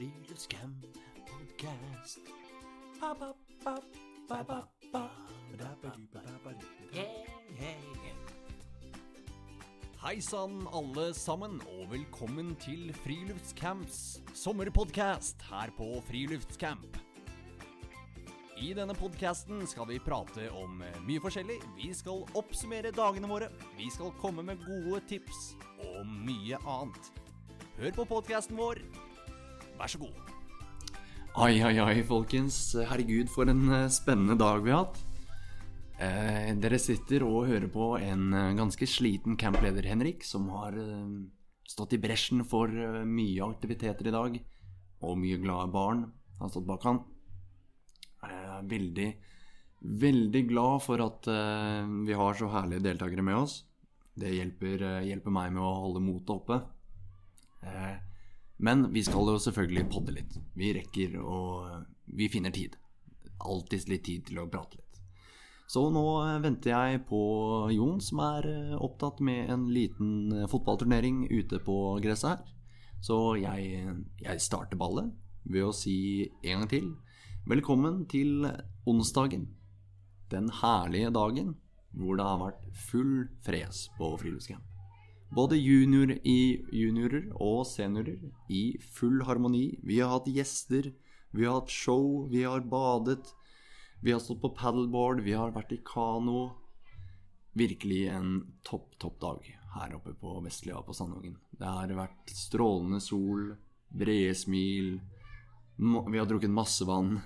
Friluftscamp podcast. Hei sann, alle sammen, og velkommen til Friluftscamps sommerpodcast her på Friluftscamp. I denne podkasten skal vi prate om eh, mye forskjellig. Vi skal oppsummere dagene våre. Vi skal komme med gode tips og mye annet. Hør på podkasten vår. Vær så god. Ai, ai, ai, folkens. Herregud, for en eh, spennende dag vi har hatt. Eh, dere sitter og hører på en eh, ganske sliten campleder, Henrik, som har eh, stått i bresjen for eh, mye aktiviteter i dag. Og mye glade barn har stått bak han. Jeg er veldig, veldig glad for at eh, vi har så herlige deltakere med oss. Det hjelper, eh, hjelper meg med å holde motet oppe. Eh, men vi skal jo selvfølgelig podde litt. Vi rekker og Vi finner tid. Alltid litt tid til å prate litt. Så nå eh, venter jeg på Jon, som er eh, opptatt med en liten eh, fotballturnering ute på gresset her. Så jeg, jeg starter ballet ved å si en gang til velkommen til onsdagen. Den herlige dagen hvor det har vært full fres på friluftscamp. Både junior i juniorer og seniorer i full harmoni. Vi har hatt gjester, vi har hatt show, vi har badet. Vi har stått på paddleboard, vi har vært i kano. Virkelig en topp, topp dag her oppe på Vestlia på Sandvågen. Det har vært strålende sol, brede smil. Vi har drukket masse vann.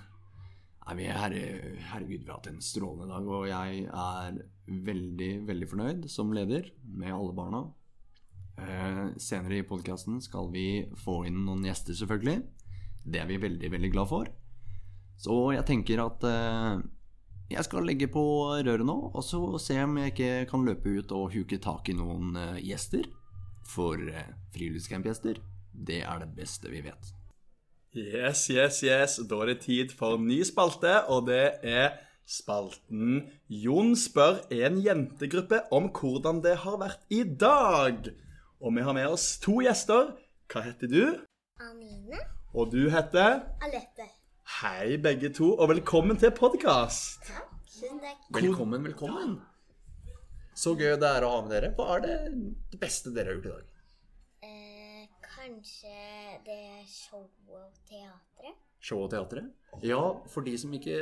Nei, herre, herregud, vi har hatt en strålende dag, og jeg er veldig, veldig fornøyd som leder med alle barna. Eh, senere i podkasten skal vi få inn noen gjester, selvfølgelig. Det er vi veldig, veldig glad for. Så jeg tenker at eh, jeg skal legge på røret nå, og så se om jeg ikke kan løpe ut og huke tak i noen eh, gjester. For friluftscampgjester, det er det beste vi vet. Yes, yes, yes. Da er det tid for ny spalte, og det er spalten Jon spør en jentegruppe om hvordan det har vært i dag. Og vi har med oss to gjester. Hva heter du? Anine. Og du heter? Alette. Hei, begge to, og velkommen til podkast. Velkommen, velkommen. Så gøy det er å ha med dere. Hva er det, det beste dere har gjort i dag? Eh, kanskje det er show og teatret? Show og teatret? Ja, for de som ikke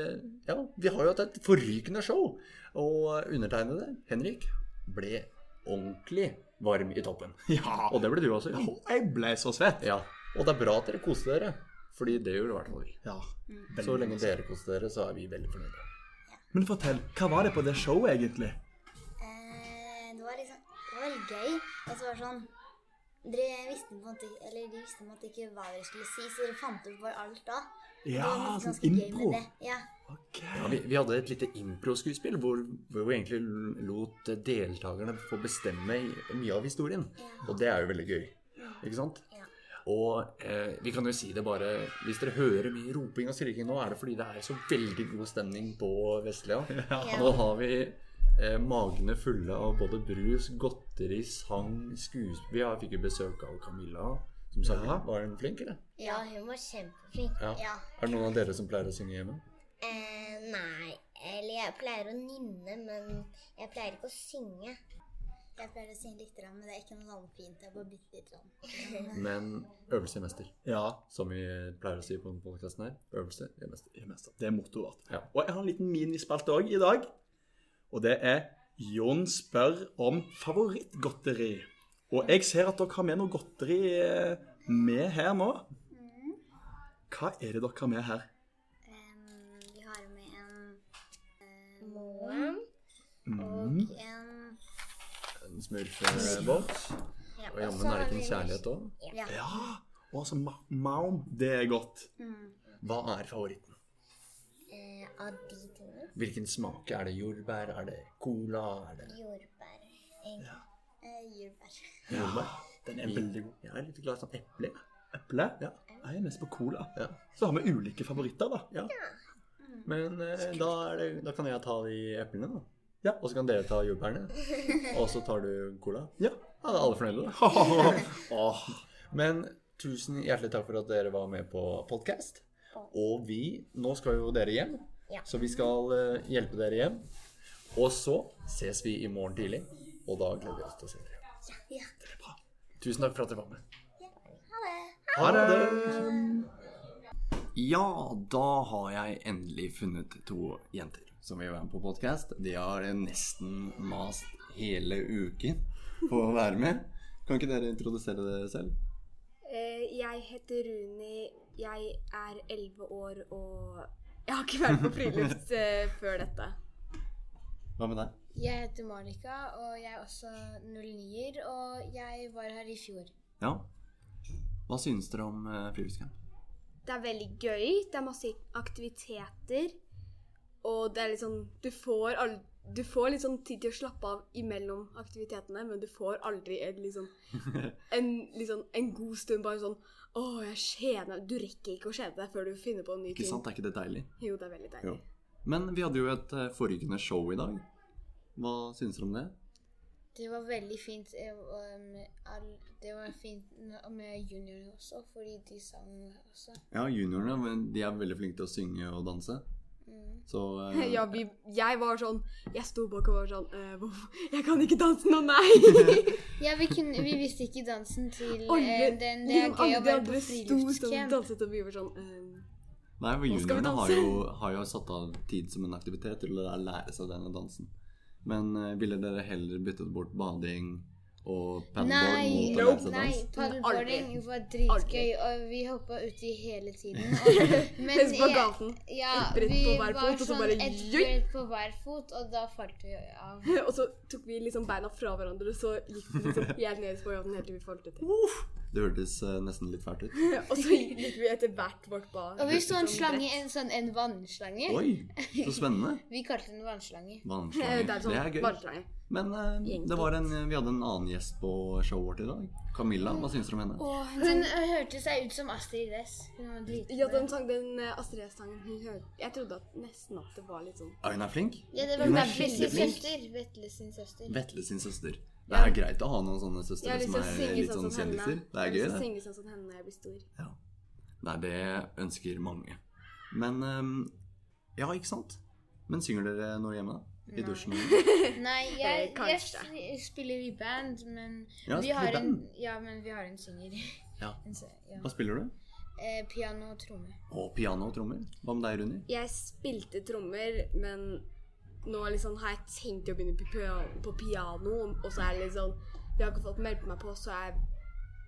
Ja, vi har jo hatt et forrykende show. Og undertegnede, Henrik, ble ordentlig varm i toppen. Ja. Og det ble du også. Ja. Jeg ble så svett. Ja. Og det er bra at dere koste dere. Fordi det gjør i hvert fall vi. Ja. Så lenge dere koste dere, så er vi veldig fornøyde. Men fortell, hva var det på det showet egentlig? Eh, det var liksom Det var veldig gøy. Og så var det sånn Dere visste på en måte Eller de visste på en måte ikke hva dere skulle si, så dere fant ut bare alt da. Ja, det sånn impro. det. Ja. Ja, vi, vi hadde et lite improskuespill hvor, hvor vi egentlig lot deltakerne få bestemme mye av historien. Og det er jo veldig gøy. Ikke sant? Ja. Og eh, vi kan jo si det bare Hvis dere hører mye roping og skriking nå, er det fordi det er så veldig god stemning på Vestlia. Nå har vi eh, magene fulle av både brus, godteri, sang, skuespill Vi har- fikk jo besøk av Camilla, som sang. Ja. Var hun flink, eller? ja, hun var kjempeflink. Ja. ja. Er det noen av dere som pleier å synge hjemme? Eh, nei. Eller jeg pleier å nynne, men jeg pleier ikke å synge. Jeg pleier å synge litt, men det er ikke noe navnfint. fint. Jeg bare bitte litt. Men øvelse gjør mester. Ja, Som vi pleier å si på podkasten her. Øvelse gjør mester. det er mest- det er mottoet vårt. Ja. Og jeg har en liten minispalte òg i dag. Og det er Jon spør om favorittgodteri. Og jeg ser at dere har med noe godteri eh, med her nå. Hva er det dere har med her? Og en En smurfebåt. ja, Og jammen er det ikke en kjærlighet òg. Ja. Ja, og så ma Maum. Det er godt. Hva er favoritten? Eh, av de tingene. Hvilken smak? Er det jordbær? Er det cola? Er det Jordbær. egentlig. Eh, jordbær. jordbær? Den er veldig god. Jeg er litt glad i sånn eple. Eple? Ja. Jeg er mest på cola. Ja. Så har vi ulike favoritter, da. ja. Men eh, da, er det, da kan jeg ta de eplene, da. Ja. Og så kan dere ta jordbærene. Og så tar du cola. Ja. Da er alle fornøyde, da. Men tusen hjertelig takk for at dere var med på podkast. Og vi Nå skal jo dere hjem, så vi skal eh, hjelpe dere hjem. Og så ses vi i morgen tidlig, og da gleder vi oss til å se dere. Det er bra. Tusen takk for at dere var med. Ha det. Ha det! Ja, da har jeg endelig funnet to jenter som vil være med på podkast. De har nesten mast hele uken på å være med. Kan ikke dere introdusere dere selv? Eh, Jeg heter Runi, jeg er 11 år og jeg har ikke vært på friluft eh, før dette. Hva med deg? Jeg heter Malika, og jeg er også 09-er, og jeg var her i fjor. Ja. Hva synes dere om uh, friluftscamp? Det er veldig gøy, det er masse aktiviteter, og det er litt sånn Du får, all, du får litt sånn tid til å slappe av imellom aktivitetene, men du får aldri en, liksom, en, liksom, en god stund bare sånn Å, jeg kjeder Du rekker ikke å kjede deg før du finner på en ny Ikke ting. sant, er ikke det deilig? Jo, det er veldig deilig. Jo. Men vi hadde jo et uh, forrykende show i dag. Hva synes dere om det? Det var veldig fint. eh, Det var fint med juniorene også, fordi de sang også. Ja, juniorene de er veldig flinke til å synge og danse. Så uh, Ja, vi, jeg var sånn Jeg sto bak og var sånn uh, hvorfor? Jeg kan ikke danse nå, nei! Ja, vi, kunne, vi visste ikke dansen til Alle, eh, den. Det er liksom, gøy å være på friluftscamp. danset, og vi var sånn ehm, Nei, for juniorene har jo, har jo satt av tid som en aktivitet til å lære seg denne dansen. Men ville dere heller byttet bort bading og paddleboard Nei, lære nei, paddleboarding var dritgøy, og vi hoppa uti hele tiden. Og, men spagaten. Ja, Et brett vi på hver var fot, og så sånn bare et brett på hver fot, og da falt vi av. Og så tok vi liksom beina fra hverandre, og så gikk vi liksom helt ned i spagaten helt til vi falt uti. Det hørtes eh, nesten litt fælt ut. Og så gikk vi etter hvert vårt bad. Og vi så en sånn slange, en sånn en vannslange. Oi, så spennende. Vi kalte den vannslange. Eh, Vannslange. Det er sånn Det er gøy. vannslange. Men eh, det var en, vi hadde en annen gjest på showet vårt i dag. Camilla, hva syns dere om henne? Åh, Hun hun hørte seg ut som Astrid S. Ja, den sang den uh, Astrid S-sangen hun hørte Jeg trodde at nesten at det var litt sånn Ja, hun er flink. Ja, det var Hun er skikkelig flink. Vetle sin søster. Vetle sin søster. Det er greit å ha noen sånne Jeg søstre som er litt sånn sånn som henne. kjendiser. Det Jeg er har gøy, lyst til å det. synge sånn som henne når jeg blir stor. Ja. Nei, det ønsker mange. Men ehm, Ja, ikke sant? Men synger dere noe hjemme, da? I dusjen? Nei, jeg, jeg spiller i band, men Ja, vi har en, ja, men vi har en synger. Ja. En s- ja. Hva spiller du? Eh, piano og trommer. Å, piano og trommer. Hva med deg, Runi? Jeg spilte trommer, men nå liksom har jeg tenkt å begynne på på piano, og så er det liksom Vi har ikke fått meldt meg på, så er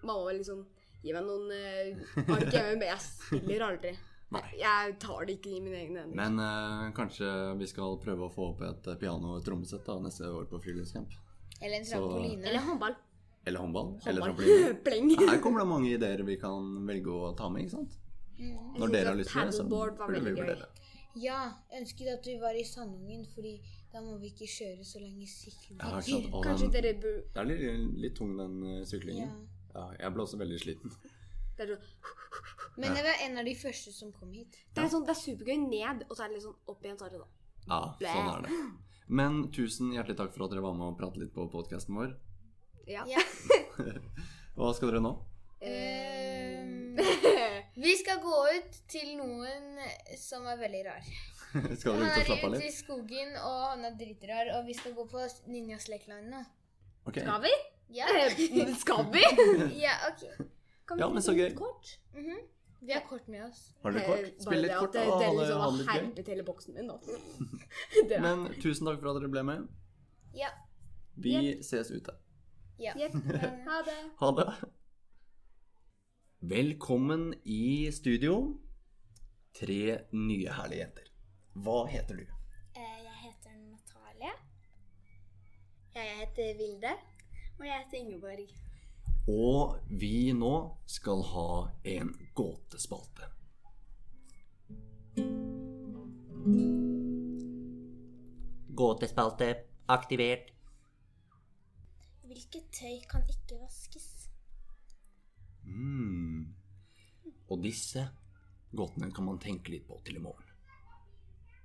mamma liksom gi meg noen uh, ark hjemme, men jeg spiller aldri. Nei. Jeg tar det ikke i mine egne hender. Men uh, kanskje vi skal prøve å få opp et eh, piano- og et trommesett da, neste år på friluftscamp? Eller en trampoline. Eller håndball. Eller håndball? Eller Håndball. trampoline? Pleng. Her kommer det mange ideer vi kan velge å ta med, ikke sant? Når dere har lyst til det, så blir det veldig gøy. Ja, ønsket at vi var i Sandungen, fordi da må vi ikke kjøre så lenge sykkel. Ja, Kanskje dere burde det er litt, litt tung, den eh, syklingen. Ja. Ja, jeg ble også veldig sliten. Det er, sånn, Men det var en av de første som kom hit. det er, sånn, det er supergøy ned, og så er det litt sånn opp igjen. Så er det da. Ja, sånn er det. Men tusen hjertelig takk for at dere var med og pratet litt på podkasten vår. Ja. Hva skal dere nå? Ehm, vi skal gå ut til noen som er veldig rar. Skal Han ut og er slappe av ute i skogen, og han er dritrar, og vi skal gå på Ninjas lekeland nå. Okay. Skal vi? Ja. Eh, Skal vi? ja, ok. Kan Ja, men så gøy. Kort? Mhm. Vi har kort med oss. Har dere Eh, kort? Spill litt kort, at da. det- Ha Dere det liksom ha har det gøy. herpet hele boksen min. Men tusen takk for at dere ble med. Ja. Vi ses ute. ja. Yep. Ha det. Ha det. Velkommen i studio. Tre nye herlige jenter. Hva heter du? Eh, Jeg heter Natalie. Jeg heter Vilde. Og jeg heter Ingeborg. Og vi nå skal ha en gåtespalte. Gåtespalte aktivert. Hvilket tøy kan ikke vaskes? Mm. Og disse gåtene kan man tenke litt på til i morgen.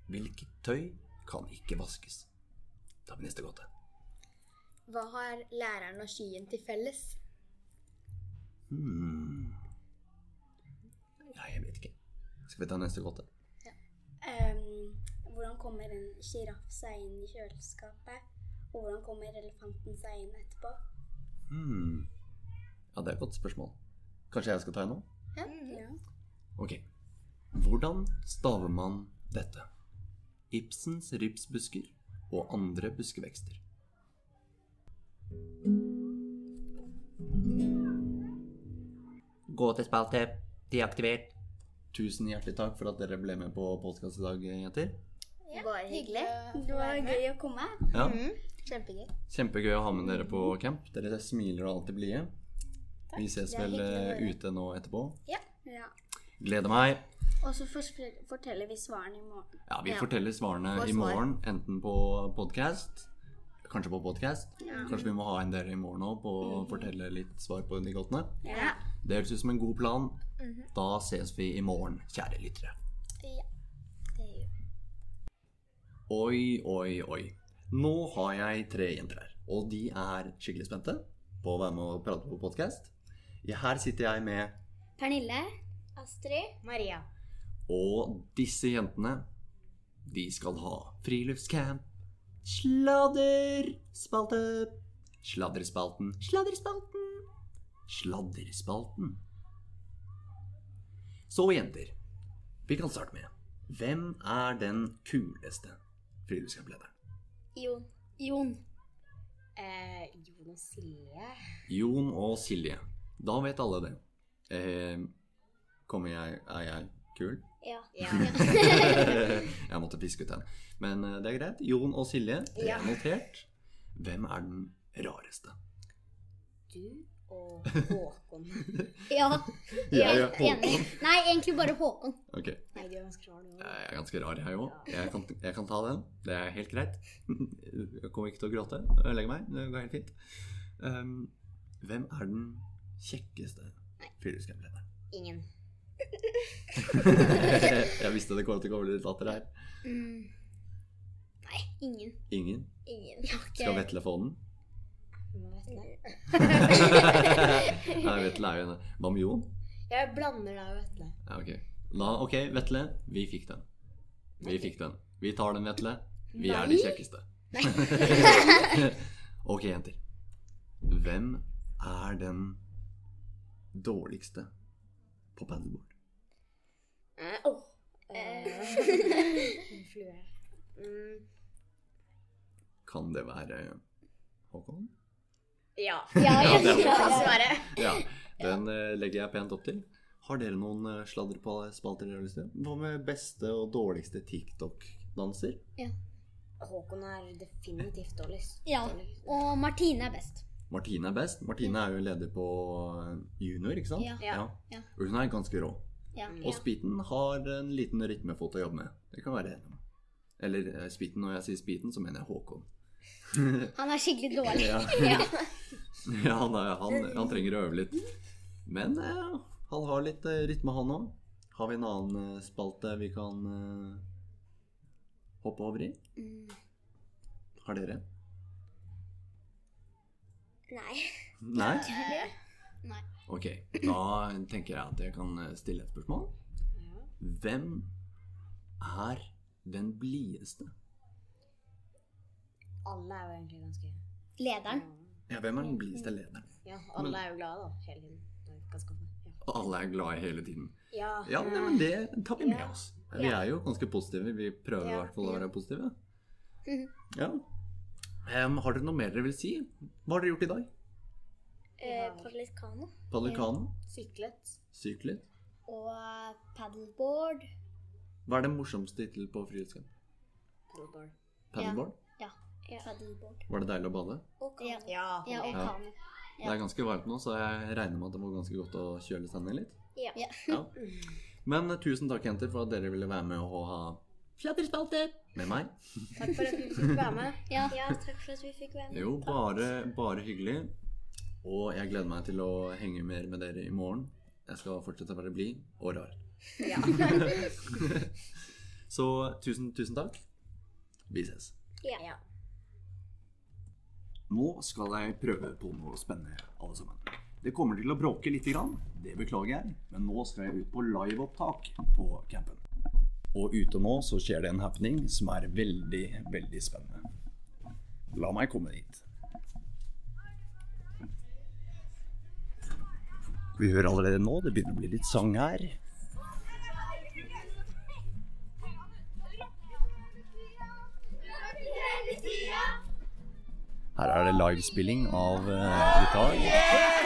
Hvilket tøy kan ikke vaskes? Da tar vi neste gåte. Hva har læreren og skyen til felles? Hmm. Skal vi ta neste gåte? Ehm, hvordan kommer en sjiraff seg inn i kjøleskapet? Og hvordan kommer elefanten seg inn etterpå? Hmm. Ja, det er et godt spørsmål. Kanskje jeg skal ta en nå? Ja. Ok. Hvordan staver man dette? Ibsens ripsbusker og andre buskevekster. Gåtespalte deaktivert. Tusen hjertelig takk for at dere ble med på podkast i dag, jenter. Bare hyggelig. Det var gøy å komme. Ja, Kjempegøy. Kjempegøy å ha med dere på camp. Dere smiler og alltid blide. Vi ses vel eh, ute nå etterpå. Ja. Gleder meg. Og så forteller vi svarene i morgen. Ja, Vi Ja. forteller svarene Får i svar. morgen, enten på podkast Kanskje på podkast. Kanskje vi må ha en dere i morgen òg på å fortelle litt svar på de gåtene. Ja. Det høres ut som en god plan. Da ses vi i morgen, kjære lyttere. Ja. Det gjør vi. Oi, oi, oi. Nå har jeg tre jenter her, og de er skikkelig spente på å være med og prate på podkast. Her sitter jeg med Pernille. Astrid. Maria. Og disse jentene, de skal ha friluftscamp. Sladderspalte. Sladderspalten. Sladderspalten. Sladderspalten. Så, jenter. Vi kan starte med Hvem er den kuleste friluftscamplederen? Jon. Jon. Eh, Jon og Silje. Jon og Silje. Da vet alle det. Eh, kommer jeg Er jeg kul? Ja. jeg måtte piske ut den. Men eh, det er greit. Jon og Silje, det Ja. er notert. Hvem er den rareste? Du og Håkon. Ja. Jeg er enig. Nei, egentlig bare Håkon. Okay. Nei, du er ganske rar, du òg. jeg er ganske rar, jeg òg. Jeg, kan- jeg kan ta den. Det er helt greit. Jeg kommer ikke til å gråte. Ødelegge meg. Det går helt fint. Um, hvem er den kjekkeste friluftscamplederen? Ingen. jeg visste det kom til å komme litt latter her. Mm. Nei, ingen. Ingen? Ingen. Skal Vetle få den? Nei, Vetle er jo en Hva med Jon? Jeg blander deg og Vetle. Ja, ok. La, ok, Vetle. Vi fikk den. Vi fikk den. Vi tar den, Vetle. Vi er de kjekkeste. ok, jenter. Hvem er den dårligste på paddleboard? Eh, åh. Eh, Mm, Kan det være Håkon? ja. Ja, Ja, det er Det Håkon. svare. Ja, den eh, legger jeg pent opp til. Har dere noen sladderspalter dere har lyst til? Hva med beste og dårligste TikTok-danser? Håkon er definitivt dårligst. Ja. Og Martine er best. Martine er best. Martine er jo leder på eh, junior, ikke sant? Ja. Ja. Ja. Og hun er ganske rå. Ja. Og Spiten har en liten rytmefot å jobbe med. Det kan være det. Eller eh, Spiten, når jeg sier Spiten, så mener jeg Håkon. Han er skikkelig dårlig. Ja, Ja. han, er- han, han trenger å øve litt. Men ja, han har litt eh, rytme, han òg. Har vi en annen eh, spalte vi kan uh, hoppe over i? Mm. Har dere? Nei. Nei? Nei. Ok, da tenker jeg at jeg kan eh, stille et spørsmål. Ja. Hvem er den blideste? Alle er jo egentlig ganske Lederen. Ja, hvem er den blideste lederen? Ja, alle er jo glade, da. Hele tiden. Og alle er glade hele tiden. Ja. Ja, nei, men det tar vi med oss. Vi er jo ganske positive. Vi prøver i hvert fall å være positive. Mhm. Ja. Em, har dere noe mer dere vil si? Hva har dere gjort i dag? Eh, Padlet kano. Padlet? Syklet. Syklet? Og eh, paddleboard. Hva er det morsomste hittil på friluftskamp? Paddleboard. Paddleboard? Ja. Paddleboard. Var det deilig å bade? Og kano. Ja. Ja, og Ja. Det er ganske varmt nå, så jeg regner med at det var ganske godt å kjøle seg ned litt. Ja. Ja. Men eh, tusen takk, jenter, for at dere ville være med og ha flatterspalte med meg. Takk for at vi fikk være med. Ja. takk for at vi fikk være med. Jo, bare, bare hyggelig. Og jeg gleder meg til å henge mer med dere i morgen. Jeg skal fortsette å være blid og rar. Ja. Så tusen, tusen takk. Vi ses. ja. Nå skal jeg prøve på noe spennende, alle sammen. Det kommer til å bråke lite grann. Det beklager jeg. Men nå skal jeg ut på liveopptak på campen. Og ute nå så skjer det en happening som er veldig, veldig spennende. La meg komme dit. Vi hører allerede nå, det begynner å bli litt sang her. Her er det livespilling av uh, gitar.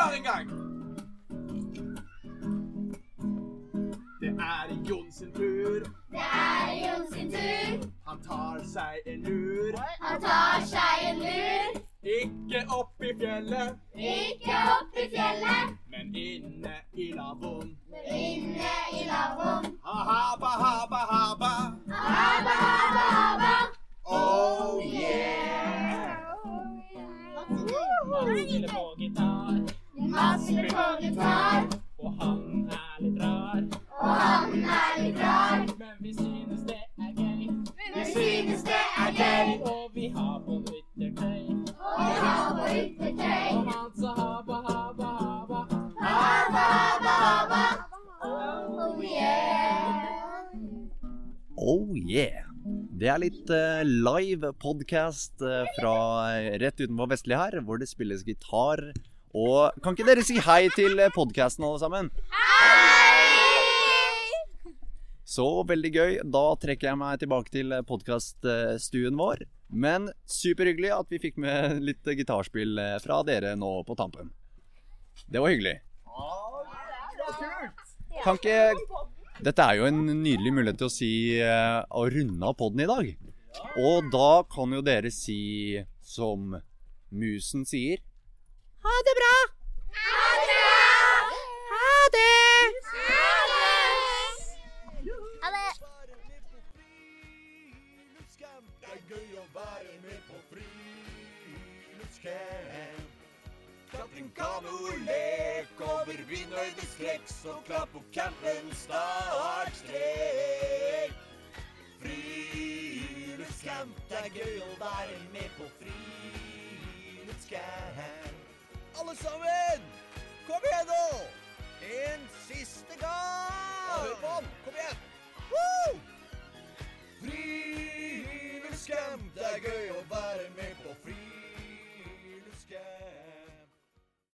Er dere klare en gang? Det er Jon sin tur. Det er Jon sin tur. Han tar seg en lur. Han tar seg en lur. Ikke opp i fjellet, Ikke opp i fjellet, men inne i lavvoen. men inne i lavvoen. Haba, haba, haba. Haba, haba, haba. Oh yeah! Oh, spiller Mats spiller på gitar, og han er litt rar. og han er litt rar. Men vi synes det er gøy, Men Vi synes det er gøy, og vi har på yttertøy. og vi har på yttertøy. Og han sa haba, haba, haba. Haba, haba, haba. Oh yeah. Oh yeah! Det er litt uh, live podcast uh, fra eh, rett utenfor Vestli her, hvor det spilles gitar. Og kan ikke dere si hei til podkasten, alle sammen? Hei! Så veldig gøy. Da trekker jeg meg tilbake til podkaststuen vår. Men superhyggelig at vi fikk med litt gitarspill eh, fra dere nå på tampen. Det var hyggelig. Kan ikke Dette er jo en nydelig mulighet til å si eh, å runde av podden i dag. Og da kan jo dere si som musen sier Ha det bra! Ha det bra! Ha det! Ha det! Ha det. Det er gøy å være med på friluftscamp. Klatring, kano, lek over vindhøyde skrekk, så klapp på campens startstrek. Friluftscamp, det er gøy å være med på friluftscamp alle sammen! Kom igjen, nå! En siste gang! Hør på han! Kom igjen! Woo! Friluftscamp, det er gøy å være